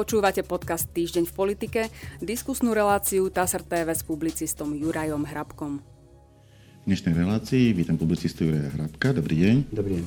Počúvate podcast Týždeň v politike, diskusnú reláciu TASR TV s publicistom Jurajom Hrabkom. V dnešnej relácii vítam publicistu Juraja Hrabka. Dobrý deň. Dobrý deň.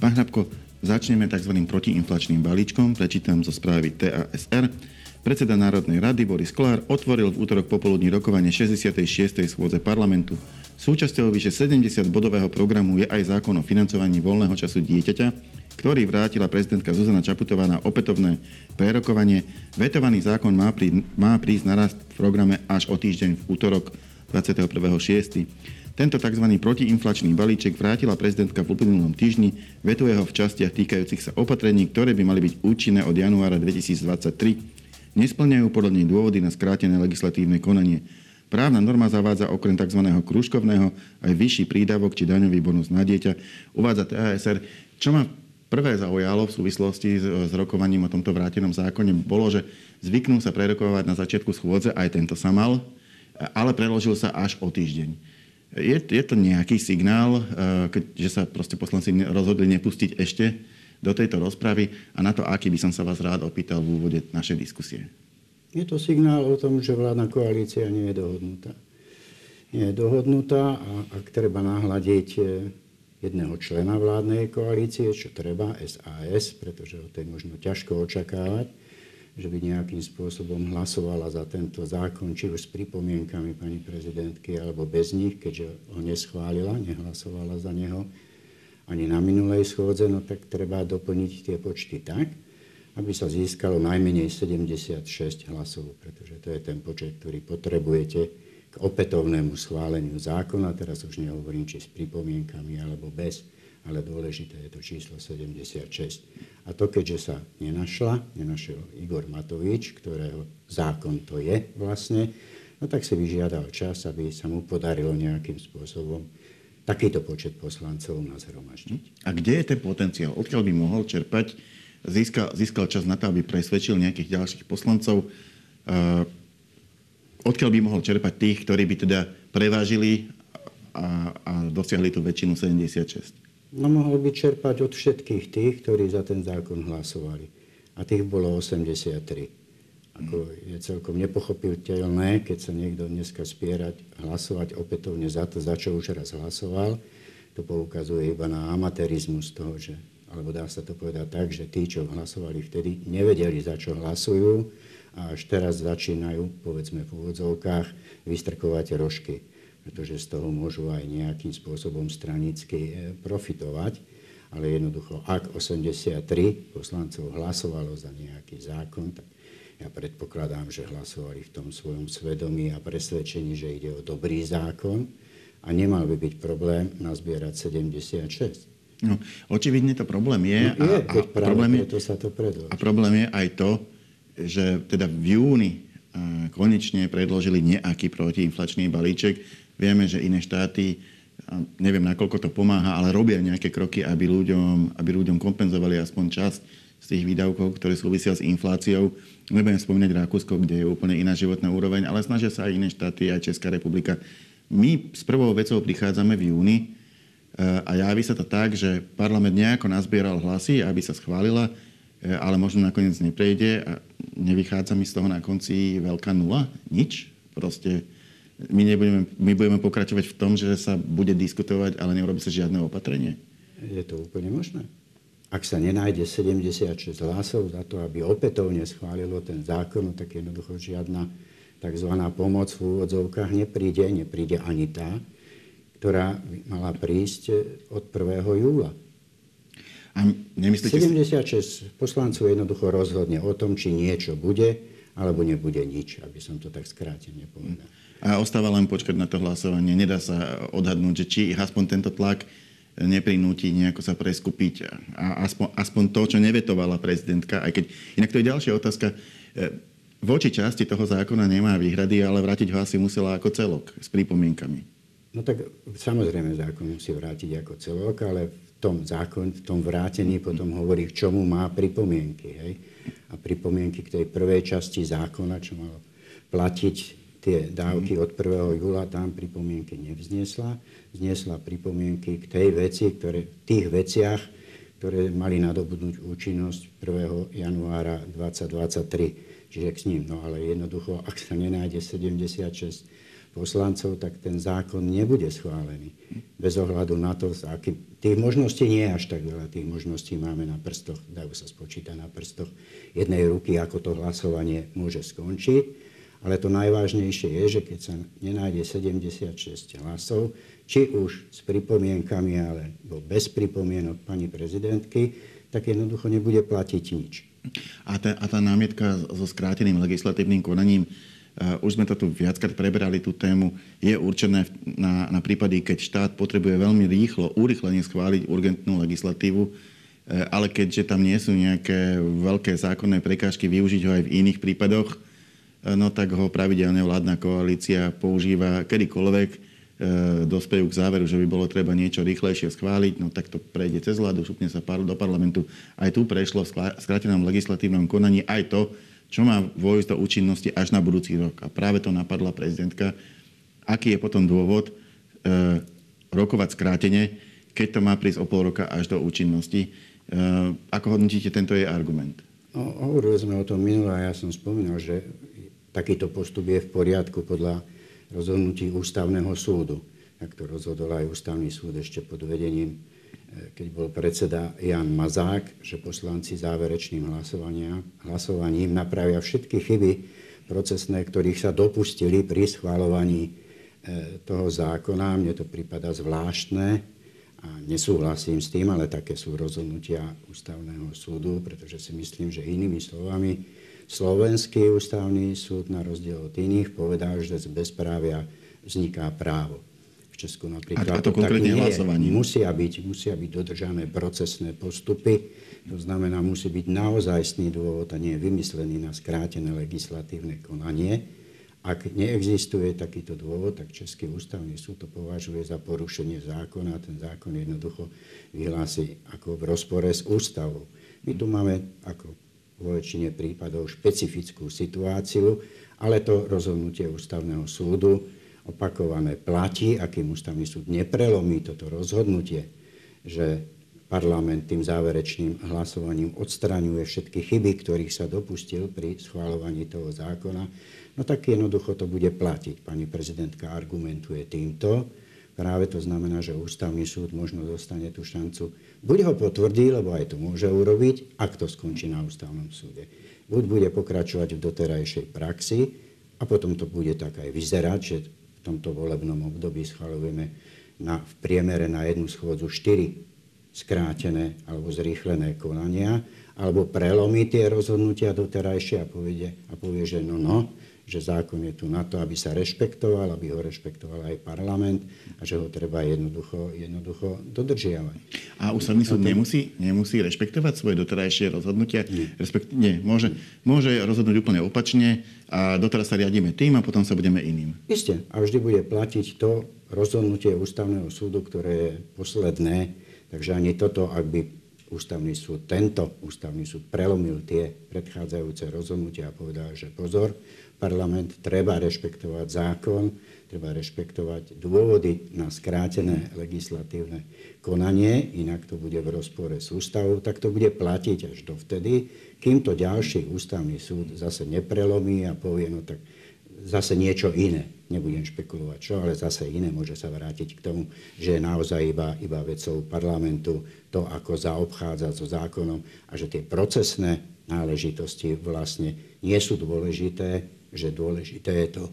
Pán Hrabko, začneme tzv. protiinflačným balíčkom. Prečítam zo správy TASR. Predseda Národnej rady Boris Kolár otvoril v útorok popoludní rokovanie 66. schôdze parlamentu. Súčasťou vyše 70-bodového programu je aj zákon o financovaní voľného času dieťaťa, ktorý vrátila prezidentka Zuzana Čaputová na opätovné prerokovanie. Vetovaný zákon má, prí, má prísť narast v programe až o týždeň v útorok 21.6. Tento tzv. protiinflačný balíček vrátila prezidentka v uplynulom týždni, vetuje ho v častiach týkajúcich sa opatrení, ktoré by mali byť účinné od januára 2023. Nesplňajú podľa nej dôvody na skrátené legislatívne konanie. Právna norma zavádza okrem tzv. kružkovného aj vyšší prídavok či daňový bonus na dieťa. Uvádza TASR, čo má prvé zaujalo v súvislosti s, s rokovaním o tomto vrátenom zákone, bolo, že zvyknú sa prerokovať na začiatku schôdze, aj tento sa mal, ale preložil sa až o týždeň. Je, je to nejaký signál, e, keď, že sa proste poslanci rozhodli nepustiť ešte do tejto rozpravy a na to, aký by som sa vás rád opýtal v úvode našej diskusie. Je to signál o tom, že vládna koalícia nie je dohodnutá. Nie je dohodnutá a ak treba nahľadiť jedného člena vládnej koalície, čo treba, SAS, pretože o tej možno ťažko očakávať, že by nejakým spôsobom hlasovala za tento zákon, či už s pripomienkami pani prezidentky, alebo bez nich, keďže ho neschválila, nehlasovala za neho ani na minulej schôdze, no tak treba doplniť tie počty tak, aby sa získalo najmenej 76 hlasov, pretože to je ten počet, ktorý potrebujete k opätovnému schváleniu zákona. Teraz už nehovorím, či s pripomienkami alebo bez, ale dôležité je to číslo 76. A to, keďže sa nenašla, nenašiel Igor Matovič, ktorého zákon to je vlastne, no tak si vyžiadal čas, aby sa mu podarilo nejakým spôsobom takýto počet poslancov na zhromaždiť. A kde je ten potenciál? Odkiaľ by mohol čerpať? Získal, získal čas na to, aby presvedčil nejakých ďalších poslancov. Uh, odkiaľ by mohol čerpať tých, ktorí by teda prevážili a, a dosiahli tú väčšinu 76? No mohol by čerpať od všetkých tých, ktorí za ten zákon hlasovali. A tých bolo 83. Ako je celkom nepochopiteľné, keď sa niekto dneska spierať, hlasovať opätovne za to, za čo už raz hlasoval. To poukazuje iba na amatérizmus toho, že, alebo dá sa to povedať tak, že tí, čo hlasovali vtedy, nevedeli, za čo hlasujú a až teraz začínajú, povedzme v úvodzovkách, vystrkovať rožky, pretože z toho môžu aj nejakým spôsobom stranicky e, profitovať. Ale jednoducho, ak 83 poslancov hlasovalo za nejaký zákon, tak ja predpokladám, že hlasovali v tom svojom svedomí a presvedčení, že ide o dobrý zákon a nemal by byť problém nazbierať 76. No, očividne to problém je. No je, a, a, problém je, sa to A problém je aj to, že teda v júni konečne predložili nejaký protiinflačný balíček. Vieme, že iné štáty, neviem nakoľko to pomáha, ale robia nejaké kroky, aby ľuďom, aby ľuďom kompenzovali aspoň časť z tých výdavkov, ktoré súvisia s infláciou. Nebudem spomínať Rakúsko, kde je úplne iná životná úroveň, ale snažia sa aj iné štáty, aj Česká republika. My s prvou vecou prichádzame v júni a javí sa to tak, že parlament nejako nazbieral hlasy, aby sa schválila E, ale možno nakoniec neprejde a nevychádza mi z toho na konci veľká nula, nič. Proste my, nebudeme, my budeme pokračovať v tom, že sa bude diskutovať, ale neurobi sa žiadne opatrenie. Je to úplne možné. Ak sa nenájde 76 hlasov za to, aby opätovne schválilo ten zákon, no tak jednoducho žiadna tzv. pomoc v úvodzovkách nepríde, nepríde ani tá, ktorá mala prísť od 1. júla. A nemyslíte 76 poslancov jednoducho rozhodne o tom, či niečo bude, alebo nebude nič, aby som to tak skrátene povedal. A ostáva len počkať na to hlasovanie. Nedá sa odhadnúť, že či aspoň tento tlak neprinúti nejako sa preskupiť a aspoň, aspoň to, čo nevetovala prezidentka, aj keď... Inak to je ďalšia otázka. E, voči časti toho zákona nemá výhrady, ale vrátiť ho asi musela ako celok s pripomienkami. No tak samozrejme zákon musí vrátiť ako celok, ale tom zákon, v tom vrátení potom hovorí, k čomu má pripomienky. Hej? A pripomienky k tej prvej časti zákona, čo malo platiť tie dávky od 1. júla, tam pripomienky nevznesla. Znesla pripomienky k tej veci, ktoré, tých veciach, ktoré mali nadobudnúť účinnosť 1. januára 2023. Čiže k ním. No ale jednoducho, ak sa nenájde 76 poslancov, tak ten zákon nebude schválený. Bez ohľadu na to, aký... tých možností nie je až tak veľa. Tých možností máme na prstoch, dajú sa spočítať na prstoch jednej ruky, ako to hlasovanie môže skončiť. Ale to najvážnejšie je, že keď sa nenájde 76 hlasov, či už s pripomienkami alebo bez pripomienok pani prezidentky, tak jednoducho nebude platiť nič. A tá, a tá námietka so skráteným legislatívnym konaním, už sme to tu viackrát preberali tú tému, je určené na, na prípady, keď štát potrebuje veľmi rýchlo, urychlene schváliť urgentnú legislatívu, uh, ale keďže tam nie sú nejaké veľké zákonné prekážky, využiť ho aj v iných prípadoch, uh, no tak ho pravidelne vládna koalícia používa kedykoľvek, E, dospejú k záveru, že by bolo treba niečo rýchlejšie schváliť, no tak to prejde cez vládu, šupne sa do parlamentu. Aj tu prešlo v skratenom legislatívnom konaní aj to, čo má vojsť do účinnosti až na budúci rok. A práve to napadla prezidentka. Aký je potom dôvod e, rokovať skrátene, keď to má prísť o pol roka až do účinnosti? E, ako hodnotíte tento jej argument? No, hovorili sme o tom minule a ja som spomínal, že takýto postup je v poriadku podľa rozhodnutí ústavného súdu. Jak to rozhodol aj ústavný súd ešte pod vedením, keď bol predseda Jan Mazák, že poslanci záverečným hlasovaním napravia všetky chyby procesné, ktorých sa dopustili pri schváľovaní e, toho zákona. Mne to prípada zvláštne a nesúhlasím s tým, ale také sú rozhodnutia ústavného súdu, pretože si myslím, že inými slovami Slovenský ústavný súd na rozdiel od iných povedal, že z bezprávia vzniká právo. Česku napríklad a to, nie hlasovanie. Musia byť, musia byť dodržané procesné postupy, to znamená, musí byť naozajstný dôvod a nie vymyslený na skrátené legislatívne konanie. Ak neexistuje takýto dôvod, tak Český ústavný súd to považuje za porušenie zákona a ten zákon jednoducho vyhlási ako v rozpore s ústavou. My tu máme ako vo väčšine prípadov špecifickú situáciu, ale to rozhodnutie ústavného súdu opakované platí, akým ústavný súd neprelomí toto rozhodnutie, že parlament tým záverečným hlasovaním odstraňuje všetky chyby, ktorých sa dopustil pri schváľovaní toho zákona, no tak jednoducho to bude platiť. Pani prezidentka argumentuje týmto, práve to znamená, že ústavný súd možno dostane tú šancu, buď ho potvrdí, lebo aj to môže urobiť, ak to skončí na ústavnom súde. Buď bude pokračovať v doterajšej praxi a potom to bude tak aj vyzerať, že v tomto volebnom období schvalujeme na, v priemere na jednu schôdzu 4 skrátené alebo zrýchlené konania, alebo prelomí tie rozhodnutia doterajšie a povie, a povie že no, no, že zákon je tu na to, aby sa rešpektoval, aby ho rešpektoval aj parlament a že ho treba jednoducho, jednoducho dodržiavať. A ústavný súd nemusí, nemusí rešpektovať svoje doterajšie rozhodnutia? Nie. Respekt, nie môže, môže rozhodnúť úplne opačne a doteraz sa riadíme tým a potom sa budeme iným. Isté. A vždy bude platiť to rozhodnutie ústavného súdu, ktoré je posledné. Takže ani toto, ak by ústavný súd, tento ústavný súd prelomil tie predchádzajúce rozhodnutia a povedal, že pozor, parlament, treba rešpektovať zákon, treba rešpektovať dôvody na skrátené legislatívne konanie, inak to bude v rozpore s ústavou, tak to bude platiť až dovtedy, kým to ďalší ústavný súd zase neprelomí a povie, no tak zase niečo iné. Nebudem špekulovať čo, ale zase iné môže sa vrátiť k tomu, že je naozaj iba, iba vecou parlamentu to, ako zaobchádzať so zákonom a že tie procesné náležitosti vlastne nie sú dôležité, že dôležité je to,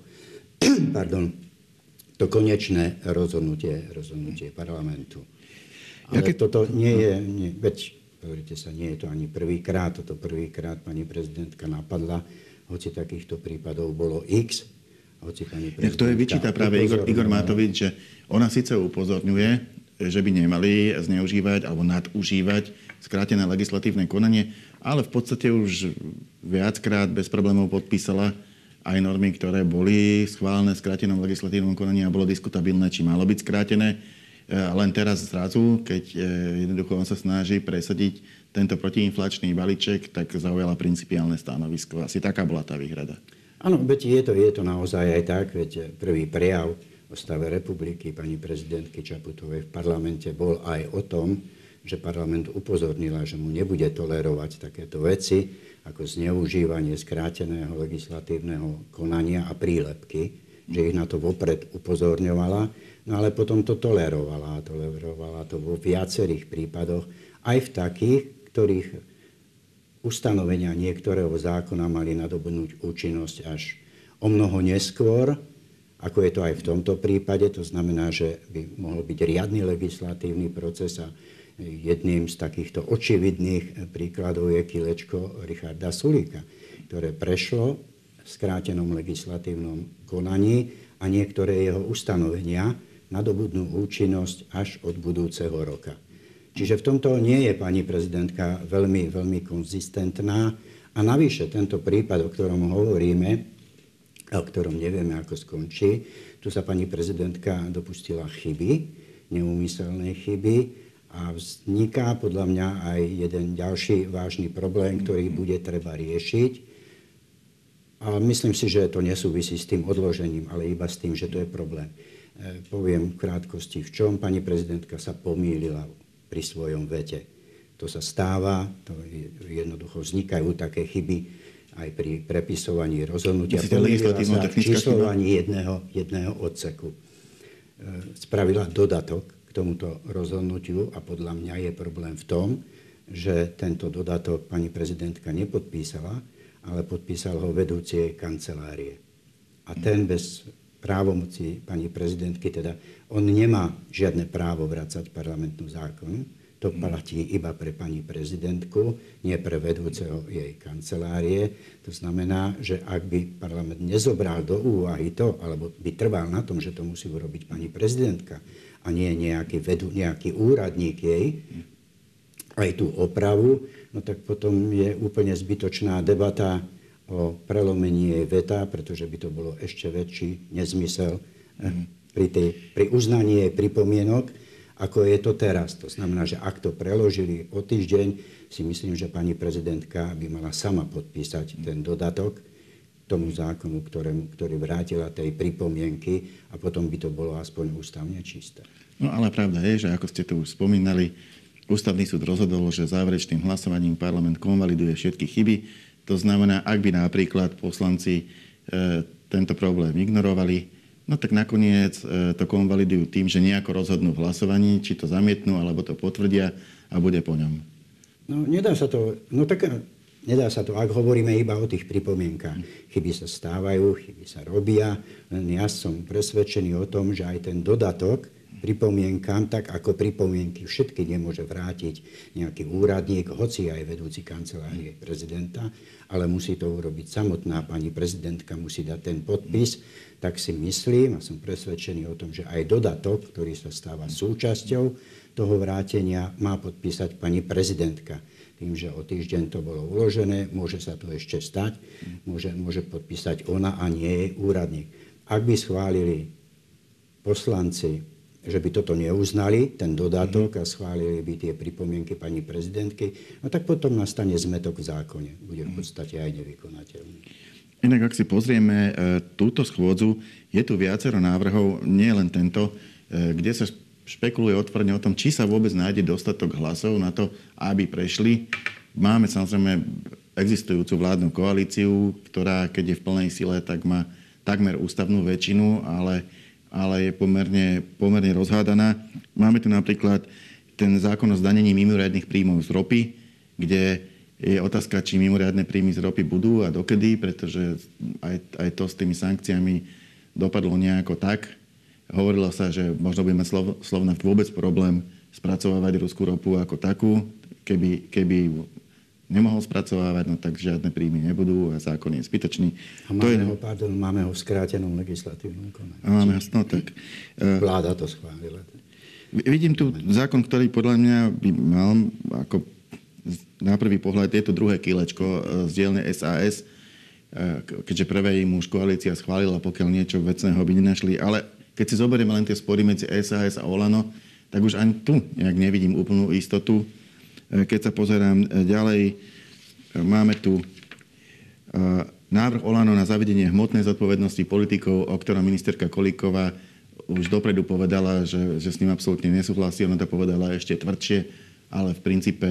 pardon, to konečné rozhodnutie, rozhodnutie parlamentu. Ale Jaké... toto nie je, nie, veď, hovoríte sa, nie je to ani prvýkrát, toto prvýkrát pani prezidentka napadla, hoci takýchto prípadov bolo x, hoci pani prezidentka... To je vyčíta práve Igor, Igor Matovič, že ona síce upozorňuje, že by nemali zneužívať alebo nadužívať skrátené legislatívne konanie, ale v podstate už viackrát bez problémov podpísala aj normy, ktoré boli schválené v skrátenom legislatívnom konaní a bolo diskutabilné, či malo byť skrátené. E, len teraz zrazu, keď e, jednoducho on sa snaží presadiť tento protiinflačný balíček, tak zaujala principiálne stanovisko. Asi taká bola tá výhrada. Áno, veď je to, je to naozaj aj tak, veď prvý prejav o stave republiky pani prezidentky Čaputovej v parlamente bol aj o tom, že parlament upozornila, že mu nebude tolerovať takéto veci, ako zneužívanie skráteného legislatívneho konania a prílepky, že ich na to vopred upozorňovala, no ale potom to tolerovala. Tolerovala to vo viacerých prípadoch, aj v takých, ktorých ustanovenia niektorého zákona mali nadobudnúť účinnosť až o mnoho neskôr, ako je to aj v tomto prípade. To znamená, že by mohol byť riadny legislatívny proces a Jedným z takýchto očividných príkladov je kilečko Richarda Sulíka, ktoré prešlo v skrátenom legislatívnom konaní a niektoré jeho ustanovenia nadobudnú účinnosť až od budúceho roka. Čiže v tomto nie je pani prezidentka veľmi, veľmi konzistentná. A navyše tento prípad, o ktorom hovoríme, o ktorom nevieme, ako skončí, tu sa pani prezidentka dopustila chyby, neumyselnej chyby, a vzniká podľa mňa aj jeden ďalší vážny problém, ktorý bude treba riešiť. A myslím si, že to nesúvisí s tým odložením, ale iba s tým, že to je problém. E, poviem v krátkosti, v čom pani prezidentka sa pomýlila pri svojom vete. To sa stáva, to jednoducho vznikajú také chyby aj pri prepisovaní rozhodnutia. Pomýlila sa v číslovaní jedného, jedného odseku. E, spravila dodatok tomuto rozhodnutiu a podľa mňa je problém v tom, že tento dodatok pani prezidentka nepodpísala, ale podpísal ho vedúci jej kancelárie. A ten bez právomoci pani prezidentky, teda on nemá žiadne právo vrácať parlamentnú zákon, to platí iba pre pani prezidentku, nie pre vedúceho jej kancelárie. To znamená, že ak by parlament nezobral do úvahy to, alebo by trval na tom, že to musí urobiť pani prezidentka, a nie nejaký, vedu, nejaký úradník jej, aj tú opravu, no tak potom je úplne zbytočná debata o prelomení jej veta, pretože by to bolo ešte väčší nezmysel mm. pri, tej, pri uznaní jej pripomienok, ako je to teraz. To znamená, že ak to preložili o týždeň, si myslím, že pani prezidentka by mala sama podpísať ten dodatok, tomu zákonu, ktorému, ktorý vrátila tej pripomienky a potom by to bolo aspoň ústavne čisté. No ale pravda je, že ako ste to už spomínali, ústavný súd rozhodol, že záverečným hlasovaním parlament konvaliduje všetky chyby. To znamená, ak by napríklad poslanci e, tento problém ignorovali, no tak nakoniec e, to konvalidujú tým, že nejako rozhodnú v hlasovaní, či to zamietnú, alebo to potvrdia a bude po ňom. No nedá sa to, no tak Nedá sa to, ak hovoríme iba o tých pripomienkach. Chyby sa stávajú, chyby sa robia, len ja som presvedčený o tom, že aj ten dodatok pripomienkam, tak ako pripomienky všetky nemôže vrátiť nejaký úradník, hoci aj vedúci kancelárie prezidenta, ale musí to urobiť samotná pani prezidentka, musí dať ten podpis, tak si myslím a som presvedčený o tom, že aj dodatok, ktorý sa stáva súčasťou toho vrátenia, má podpísať pani prezidentka tým, že o týždeň to bolo uložené, môže sa to ešte stať, môže, môže podpísať ona a nie jej úradník. Ak by schválili poslanci, že by toto neuznali, ten dodatok a schválili by tie pripomienky pani prezidentky, no tak potom nastane zmetok v zákone. Bude v podstate aj nevykonateľný. Inak, ak si pozrieme e, túto schôdzu, je tu viacero návrhov, nie len tento, e, kde sa špekuluje otvorene o tom, či sa vôbec nájde dostatok hlasov na to, aby prešli. Máme samozrejme existujúcu vládnu koalíciu, ktorá keď je v plnej sile, tak má takmer ústavnú väčšinu, ale, ale je pomerne, pomerne rozhádaná. Máme tu napríklad ten zákon o zdanení mimoriadných príjmov z ropy, kde je otázka, či mimoriadne príjmy z ropy budú a dokedy, pretože aj, aj to s tými sankciami dopadlo nejako tak, Hovorilo sa, že možno bude mať Slovnaft vôbec problém spracovávať ruskú ropu ako takú. Keby, keby nemohol spracovávať, no tak žiadne príjmy nebudú a zákon je zbytočný. A máme, to je... ho, pardon, máme ho v skrátenom legislatívnom konaní. Máme ho, no tak. E, Vláda to schválila. Vidím tu zákon, ktorý podľa mňa by mal, ako na prvý pohľad, je to druhé kilečko e, z dielne SAS, e, keďže prvé im už koalícia schválila, pokiaľ niečo vecného by nenašli, ale keď si zoberieme len tie spory medzi SAS a Olano, tak už ani tu nejak nevidím úplnú istotu. E, keď sa pozerám e, ďalej, e, máme tu návrh Olano na zavedenie hmotnej zodpovednosti politikov, o ktorom ministerka Kolíková už dopredu povedala, že, že s ním absolútne nesúhlasí. Ona to povedala ešte tvrdšie ale v princípe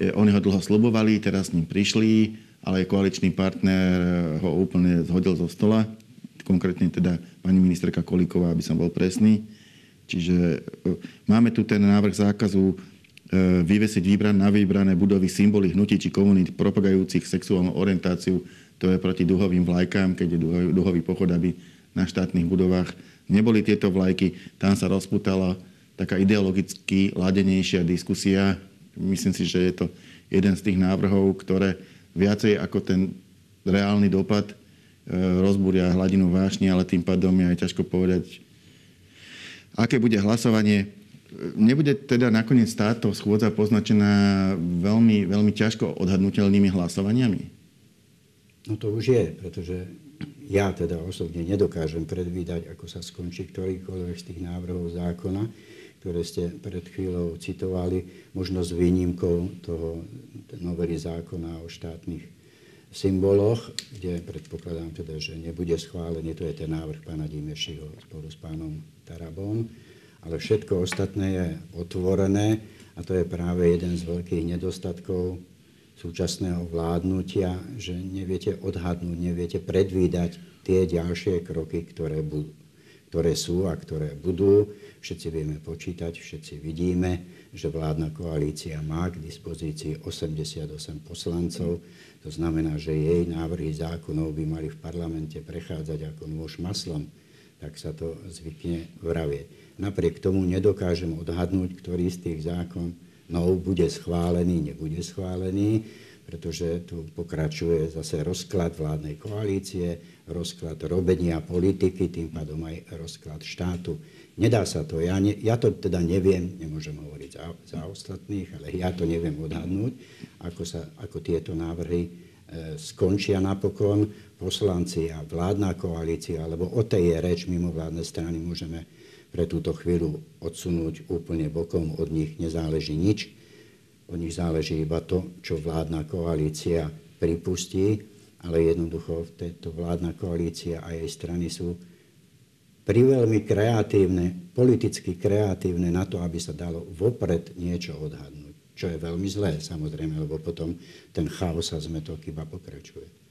oni ho dlho slubovali, teraz s ním prišli, ale koaličný partner ho úplne zhodil zo stola, konkrétne teda pani ministerka Kolíková, aby som bol presný. Čiže máme tu ten návrh zákazu vyvesiť vybran, na vybrané budovy symboly hnutí či komunít propagajúcich sexuálnu orientáciu. To je proti duhovým vlajkám, keď je duhový pochod, aby na štátnych budovách neboli tieto vlajky. Tam sa rozputala taká ideologicky ladenejšia diskusia. Myslím si, že je to jeden z tých návrhov, ktoré viacej ako ten reálny dopad e, rozbúria hladinu vášni, ale tým pádom je aj ťažko povedať, aké bude hlasovanie. Nebude teda nakoniec táto schôdza poznačená veľmi, veľmi ťažko odhadnutelnými hlasovaniami? No to už je, pretože ja teda osobne nedokážem predvídať, ako sa skončí ktorýkoľvek z tých návrhov zákona, ktoré ste pred chvíľou citovali, možno s výnimkou toho novely zákona o štátnych symboloch, kde predpokladám teda, že nebude schválený, to je ten návrh pána Dimešiho spolu s pánom Tarabom ale všetko ostatné je otvorené a to je práve jeden z veľkých nedostatkov súčasného vládnutia, že neviete odhadnúť, neviete predvídať tie ďalšie kroky, ktoré, budú, ktoré sú a ktoré budú. Všetci vieme počítať, všetci vidíme, že vládna koalícia má k dispozícii 88 poslancov. To znamená, že jej návrhy zákonov by mali v parlamente prechádzať ako nôž maslom. Tak sa to zvykne vravieť. Napriek tomu nedokážem odhadnúť, ktorý z tých zákonov bude schválený, nebude schválený, pretože tu pokračuje zase rozklad vládnej koalície, rozklad robenia politiky, tým pádom aj rozklad štátu. Nedá sa to. Ja, ne, ja to teda neviem, nemôžem hovoriť za, za ostatných, ale ja to neviem odhadnúť, ako, sa, ako tieto návrhy e, skončia napokon. Poslanci a vládna koalícia, alebo o tej je reč mimo vládnej strany, môžeme pre túto chvíľu odsunúť úplne bokom. Od nich nezáleží nič. Od nich záleží iba to, čo vládna koalícia pripustí, ale jednoducho tejto vládna koalícia a jej strany sú priveľmi kreatívne, politicky kreatívne na to, aby sa dalo vopred niečo odhadnúť. Čo je veľmi zlé, samozrejme, lebo potom ten chaos a zmetok iba pokračuje.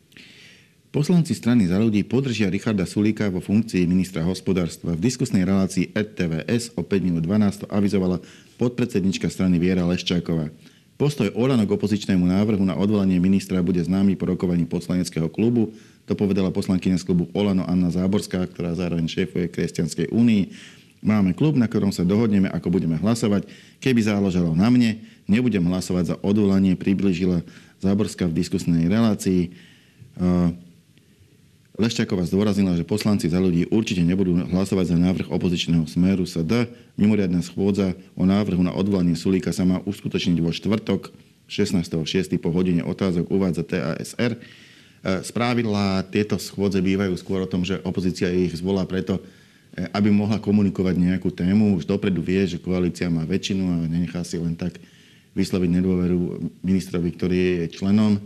Poslanci strany za ľudí podržia Richarda Sulíka vo funkcii ministra hospodárstva. V diskusnej relácii RTVS o 5 minút 12 avizovala podpredsednička strany Viera Leščáková. Postoj Olano k opozičnému návrhu na odvolanie ministra bude známy po rokovaní poslaneckého klubu. To povedala poslankyňa z klubu Olano Anna Záborská, ktorá zároveň šéfuje Kresťanskej únii. Máme klub, na ktorom sa dohodneme, ako budeme hlasovať. Keby záležalo na mne, nebudem hlasovať za odvolanie, približila Záborská v diskusnej relácii. Leščáková zdôraznila, že poslanci za ľudí určite nebudú hlasovať za návrh opozičného smeru SD. Mimoriadná schôdza o návrhu na odvolanie Sulíka sa má uskutočniť vo štvrtok 16.6. po hodine otázok uvádza TASR. Spravidla tieto schôdze bývajú skôr o tom, že opozícia ich zvolá preto, e, aby mohla komunikovať nejakú tému. Už dopredu vie, že koalícia má väčšinu a nenechá si len tak vysloviť nedôveru ministrovi, ktorý je členom.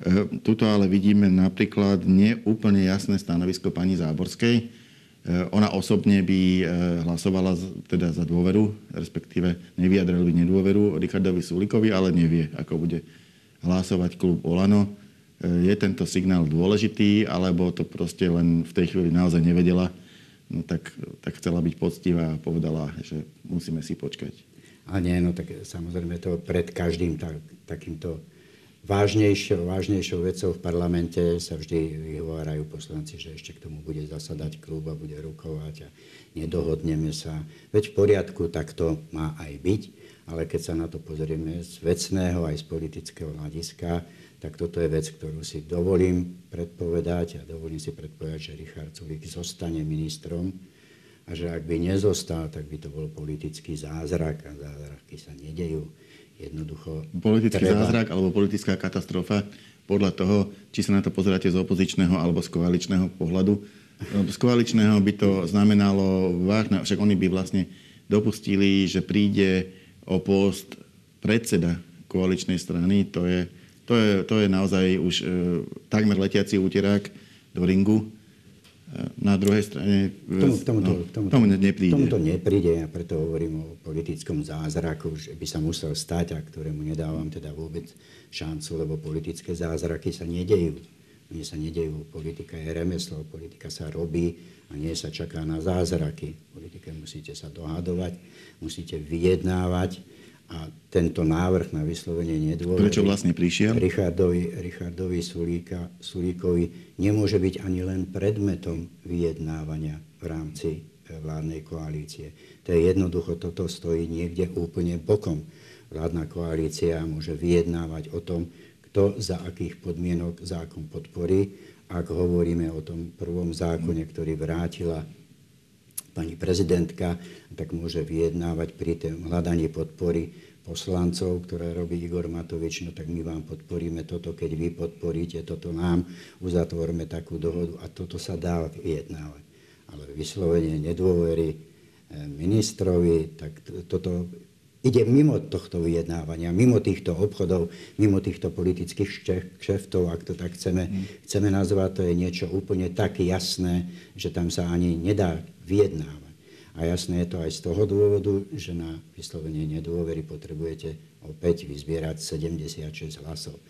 Eh, tuto ale vidíme napríklad neúplne jasné stanovisko pani Záborskej. Eh, ona osobne by eh, hlasovala teda za dôveru, respektíve nevyjadrila by nedôveru Richardovi Sulikovi, ale nevie, ako bude hlasovať klub Olano. Je tento signál dôležitý, alebo to proste len v tej chvíli naozaj nevedela, no tak, tak chcela byť poctivá a povedala, že musíme si počkať. A nie, no tak samozrejme to pred každým tak, takýmto vážnejšou, vážnejšou vecou v parlamente sa vždy vyhovárajú poslanci, že ešte k tomu bude zasadať klub a bude rukovať a nedohodneme sa. Veď v poriadku, tak to má aj byť, ale keď sa na to pozrieme z vecného aj z politického hľadiska, tak toto je vec, ktorú si dovolím predpovedať a dovolím si predpovedať, že Richard Sulik zostane ministrom a že ak by nezostal, tak by to bol politický zázrak a zázraky sa nedejú jednoducho... Politický treba... zázrak alebo politická katastrofa podľa toho, či sa na to pozeráte z opozičného alebo z koaličného pohľadu. Z koaličného by to znamenalo vážne, však oni by vlastne dopustili, že príde o post predseda koaličnej strany. To je, to je, to je naozaj už e, takmer letiaci úterák do ringu. Na druhej strane... Tomu, tomu, no, tomu, tomu nepríde. Tomu to nepríde, ja preto hovorím o politickom zázraku, že by sa musel stať a ktorému nedávam teda vôbec šancu, lebo politické zázraky sa nedejú. Oni sa nedejú. Politika je remeslo, politika sa robí a nie sa čaká na zázraky. V politike musíte sa dohadovať, musíte vyjednávať a tento návrh na vyslovenie nedôvery... Prečo vlastne prišiel? Richardovi, Richardovi Sulíka, Sulíkovi nemôže byť ani len predmetom vyjednávania v rámci e, vládnej koalície. To je jednoducho, toto stojí niekde úplne bokom. Vládna koalícia môže vyjednávať o tom, kto za akých podmienok zákon podporí. Ak hovoríme o tom prvom zákone, ktorý vrátila pani prezidentka, tak môže vyjednávať pri tém hľadaní podpory poslancov, ktoré robí Igor Matovič, no tak my vám podporíme toto, keď vy podporíte toto nám, uzatvorme takú dohodu a toto sa dá vyjednávať. Ale vyslovenie nedôvery eh, ministrovi, tak toto ide mimo tohto vyjednávania, mimo týchto obchodov, mimo týchto politických kšeftov, ak to tak chceme, mm. chceme nazvať, to je niečo úplne tak jasné, že tam sa ani nedá vyjednávať. A jasné je to aj z toho dôvodu, že na vyslovenie nedôvery potrebujete opäť vyzbierať 76 hlasov.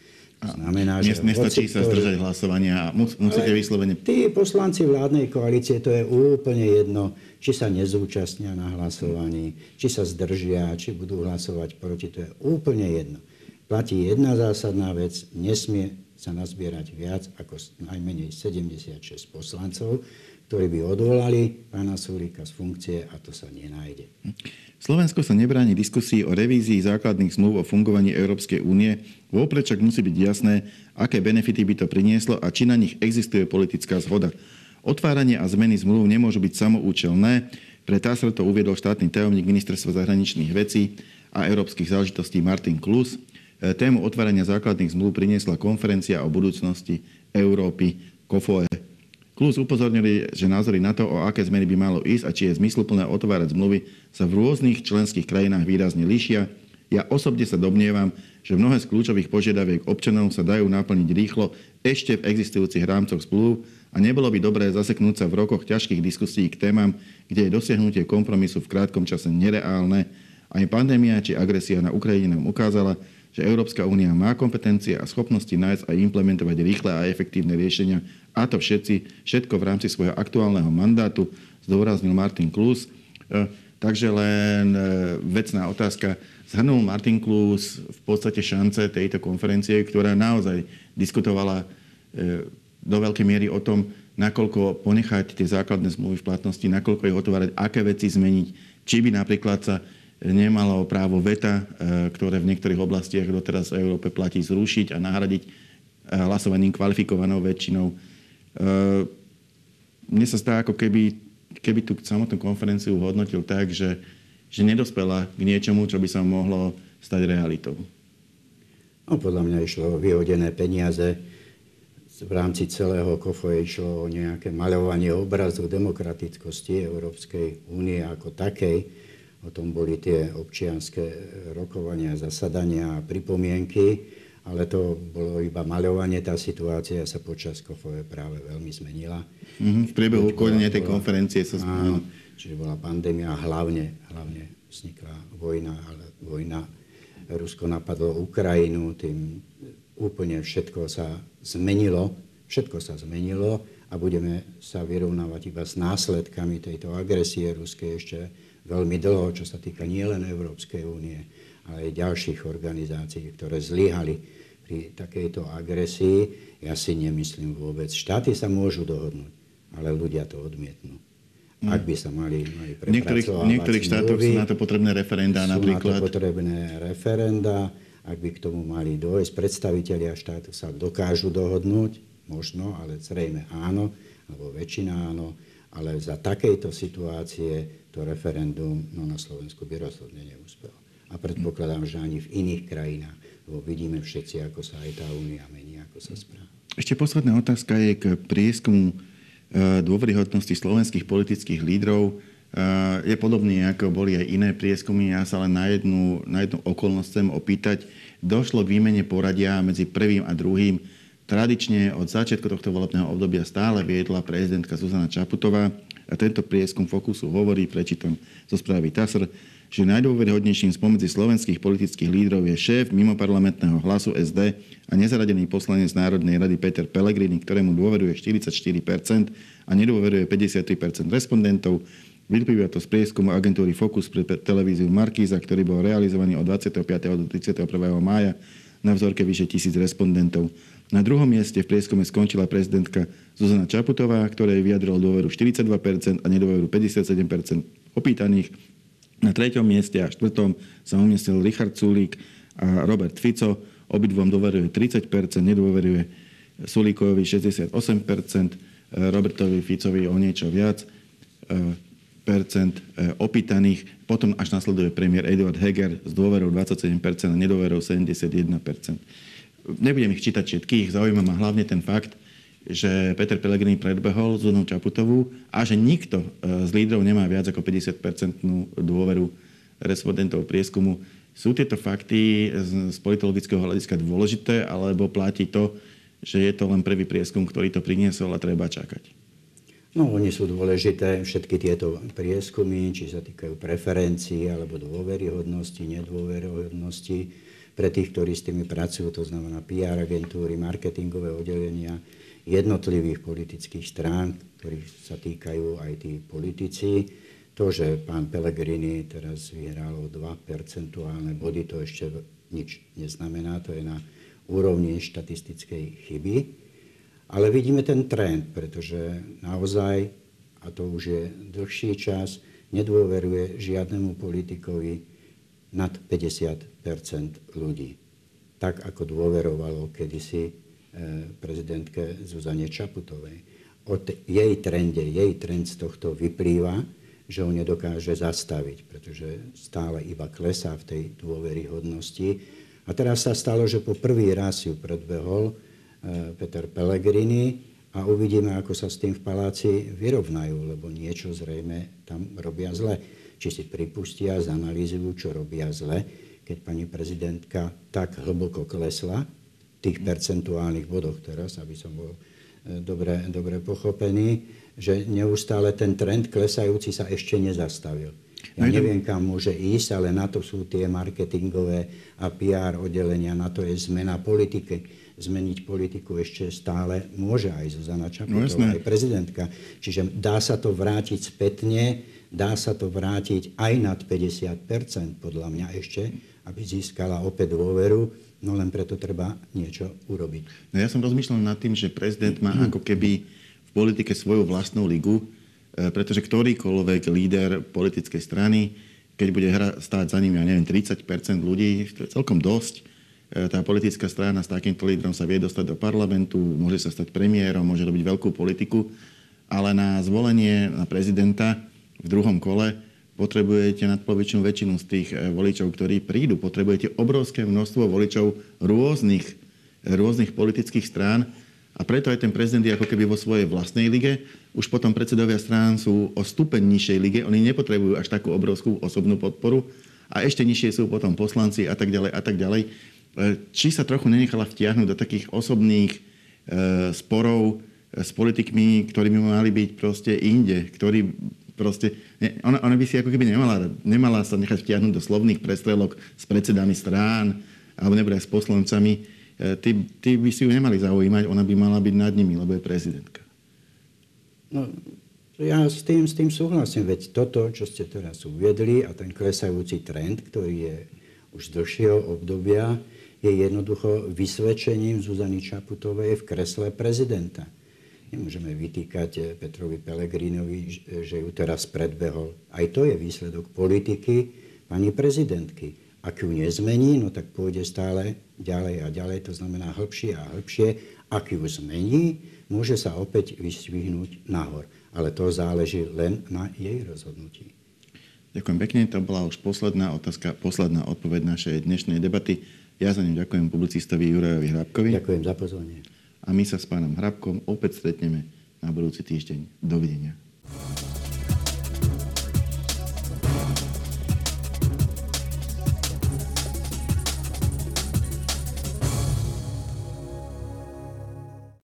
Znamená, že Nestačí sa zdržať hlasovania a musíte vyslovene... Tí poslanci vládnej koalície, to je úplne jedno, či sa nezúčastnia na hlasovaní, či sa zdržia, či budú hlasovať proti, to je úplne jedno. Platí jedna zásadná vec, nesmie sa nazbierať viac ako najmenej 76 poslancov, ktorí by odvolali pána Sulíka z funkcie a to sa nenájde. Slovensko sa nebráni diskusii o revízii základných zmluv o fungovaní Európskej únie, vopred však musí byť jasné, aké benefity by to prinieslo a či na nich existuje politická zhoda. Otváranie a zmeny zmluv nemôžu byť samoučelné, pre TASR to uviedol štátny tajomník ministerstva zahraničných vecí a európskych záležitostí Martin Klus. E, tému otvárania základných zmluv priniesla konferencia o budúcnosti Európy KOFOE. Plus upozornili, že názory na to, o aké zmeny by malo ísť a či je zmysluplné otvárať zmluvy, sa v rôznych členských krajinách výrazne líšia. Ja osobne sa domnievam, že mnohé z kľúčových požiadaviek občanov sa dajú naplniť rýchlo ešte v existujúcich rámcoch zmluv a nebolo by dobré zaseknúť sa v rokoch ťažkých diskusí k témam, kde je dosiahnutie kompromisu v krátkom čase nereálne. Aj pandémia či agresia na Ukrajine nám ukázala, že Európska únia má kompetencie a schopnosti nájsť a implementovať rýchle a efektívne riešenia a to všetci, všetko v rámci svojho aktuálneho mandátu, zdôraznil Martin Klus. E, takže len e, vecná otázka. Zhrnul Martin Klus v podstate šance tejto konferencie, ktorá naozaj diskutovala e, do veľkej miery o tom, nakoľko ponechať tie základné zmluvy v platnosti, nakoľko ich otvárať, aké veci zmeniť, či by napríklad sa nemalo právo veta, ktoré v niektorých oblastiach doteraz v Európe platí, zrušiť a nahradiť hlasovaním kvalifikovanou väčšinou mne sa zdá, ako keby, keby tú samotnú konferenciu hodnotil tak, že, že nedospela k niečomu, čo by sa mohlo stať realitou. No, podľa mňa išlo o vyhodené peniaze. V rámci celého KOFO išlo o nejaké maľovanie obrazu demokratickosti Európskej únie ako takej. O tom boli tie občianské rokovania, zasadania a pripomienky ale to bolo iba maľovanie, tá situácia sa počas Kofove práve veľmi zmenila. Mm-hmm, v priebehu ukonenia tej konferencie sa zmenila. Čiže bola pandémia a hlavne, hlavne vznikla vojna, ale vojna, Rusko napadlo Ukrajinu, tým úplne všetko sa zmenilo, všetko sa zmenilo a budeme sa vyrovnávať iba s následkami tejto agresie ruskej ešte veľmi dlho, čo sa týka nielen Európskej únie, aj ďalších organizácií, ktoré zlyhali pri takejto agresii. Ja si nemyslím vôbec. Štáty sa môžu dohodnúť, ale ľudia to odmietnú. Mm. Ak by sa mali, mali V niektorých, niektorých štátoch sú na to potrebné referenda sú napríklad. Sú na to potrebné referenda. Ak by k tomu mali dojsť, predstavitelia štátu sa dokážu dohodnúť, možno, ale zrejme áno, alebo väčšina áno, ale za takejto situácie to referendum no, na Slovensku by rozhodne neúspelo a predpokladám, že ani v iných krajinách, lebo vidíme všetci, ako sa aj tá únia mení, ako sa správa. Ešte posledná otázka je k prieskumu e, dôveryhodnosti slovenských politických lídrov. E, je podobný, ako boli aj iné prieskumy. Ja sa len na jednu, na jednu okolnosť chcem opýtať. Došlo k výmene poradia medzi prvým a druhým Tradične od začiatku tohto volebného obdobia stále viedla prezidentka Zuzana Čaputová a tento prieskum Fokusu hovorí, prečítam zo správy TASR, že najdôveryhodnejším spomedzi slovenských politických lídrov je šéf mimoparlamentného hlasu SD a nezaradený poslanec Národnej rady Peter Pellegrini, ktorému dôveruje 44% a nedôveruje 53% respondentov. Vyplýva to z prieskumu agentúry Focus pre televíziu Markíza, ktorý bol realizovaný od 25. do 31. mája na vzorke vyše tisíc respondentov. Na druhom mieste v prieskume skončila prezidentka Zuzana Čaputová, ktorej vyjadrilo dôveru 42% a nedôveru 57% opýtaných. Na treťom mieste a štvrtom sa umiestnil Richard Sulík a Robert Fico. Obidvom dôveruje 30%, nedôveruje Sulíkovi 68%, Robertovi Ficovi o niečo viac e, percent e, opýtaných. Potom až nasleduje premiér Eduard Heger s dôverou 27% a nedôverou 71% nebudem ich čítať všetkých, zaujíma ma hlavne ten fakt, že Peter Pellegrini predbehol Zuzanu Čaputovú a že nikto e, z lídrov nemá viac ako 50-percentnú dôveru respondentov prieskumu. Sú tieto fakty z politologického hľadiska dôležité, alebo platí to, že je to len prvý prieskum, ktorý to priniesol a treba čakať? No, oni sú dôležité, všetky tieto prieskumy, či sa týkajú preferencií, alebo dôveryhodnosti, nedôveryhodnosti pre tých, ktorí s tými pracujú, to znamená PR agentúry, marketingové oddelenia jednotlivých politických strán, ktorých sa týkajú aj tí politici. To, že pán Pellegrini teraz vyhral o 2 percentuálne body, to ešte nič neznamená, to je na úrovni štatistickej chyby. Ale vidíme ten trend, pretože naozaj, a to už je dlhší čas, nedôveruje žiadnemu politikovi nad 50% ľudí. Tak ako dôverovalo kedysi prezidentke Zuzane Čaputovej. Od jej trende, jej trend z tohto vyplýva, že ho nedokáže zastaviť, pretože stále iba klesá v tej dôveryhodnosti. A teraz sa stalo, že po prvý raz ju predbehol e, Peter Pellegrini a uvidíme, ako sa s tým v paláci vyrovnajú, lebo niečo zrejme tam robia zle či si pripustia, zanalýzujú, čo robia zle, keď pani prezidentka tak hlboko klesla tých percentuálnych bodoch teraz, aby som bol e, dobre, dobre pochopený, že neustále ten trend klesajúci sa ešte nezastavil. Ja neviem, kam môže ísť, ale na to sú tie marketingové a PR oddelenia, na to je zmena politiky. Zmeniť politiku ešte stále môže aj Zuzana Čaputová, no, aj prezidentka. Čiže dá sa to vrátiť spätne Dá sa to vrátiť aj nad 50% podľa mňa ešte, aby získala opäť dôveru, no len preto treba niečo urobiť. No ja som rozmýšľal nad tým, že prezident má ako keby v politike svoju vlastnú ligu, e, pretože ktorýkoľvek líder politickej strany, keď bude hra, stáť za ním, ja neviem, 30% ľudí, to je celkom dosť, e, tá politická strana s takýmto lídrom sa vie dostať do parlamentu, môže sa stať premiérom, môže robiť veľkú politiku, ale na zvolenie na prezidenta v druhom kole potrebujete nadpolovičnú väčšinu z tých eh, voličov, ktorí prídu. Potrebujete obrovské množstvo voličov rôznych, rôznych politických strán a preto aj ten prezident je ako keby vo svojej vlastnej lige. Už potom predsedovia strán sú o stupeň nižšej lige, oni nepotrebujú až takú obrovskú osobnú podporu a ešte nižšie sú potom poslanci a tak ďalej a tak ďalej. Eh, či sa trochu nenechala vtiahnuť do takých osobných e, sporov s politikmi, ktorí mali byť proste inde, ktorí proste, ne, ona, ona by si ako keby nemala, nemala sa nechať vtiahnuť do slovných prestrelok s predsedami strán alebo nebude s poslancami. E, tí, tí by si ju nemali zaujímať, ona by mala byť nad nimi, lebo je prezidentka. No, ja s tým, s tým súhlasím, veď toto, čo ste teraz uviedli a ten klesajúci trend, ktorý je už dlhšieho obdobia, je jednoducho vysvedčením Zuzany Čaputovej v kresle prezidenta. Nemôžeme vytýkať eh, Petrovi Pelegrinovi, že ju teraz predbehol. Aj to je výsledok politiky pani prezidentky. Ak ju nezmení, no tak pôjde stále ďalej a ďalej, to znamená hĺbšie a hĺbšie. Ak ju zmení, môže sa opäť vysvihnúť nahor. Ale to záleží len na jej rozhodnutí. Ďakujem pekne, to bola už posledná otázka, posledná odpoveď našej dnešnej debaty. Ja za ňu ďakujem publicistovi Jurajovi Hrabkovi. Ďakujem za pozornie a my sa s pánom Hrabkom opäť stretneme na budúci týždeň. Dovidenia.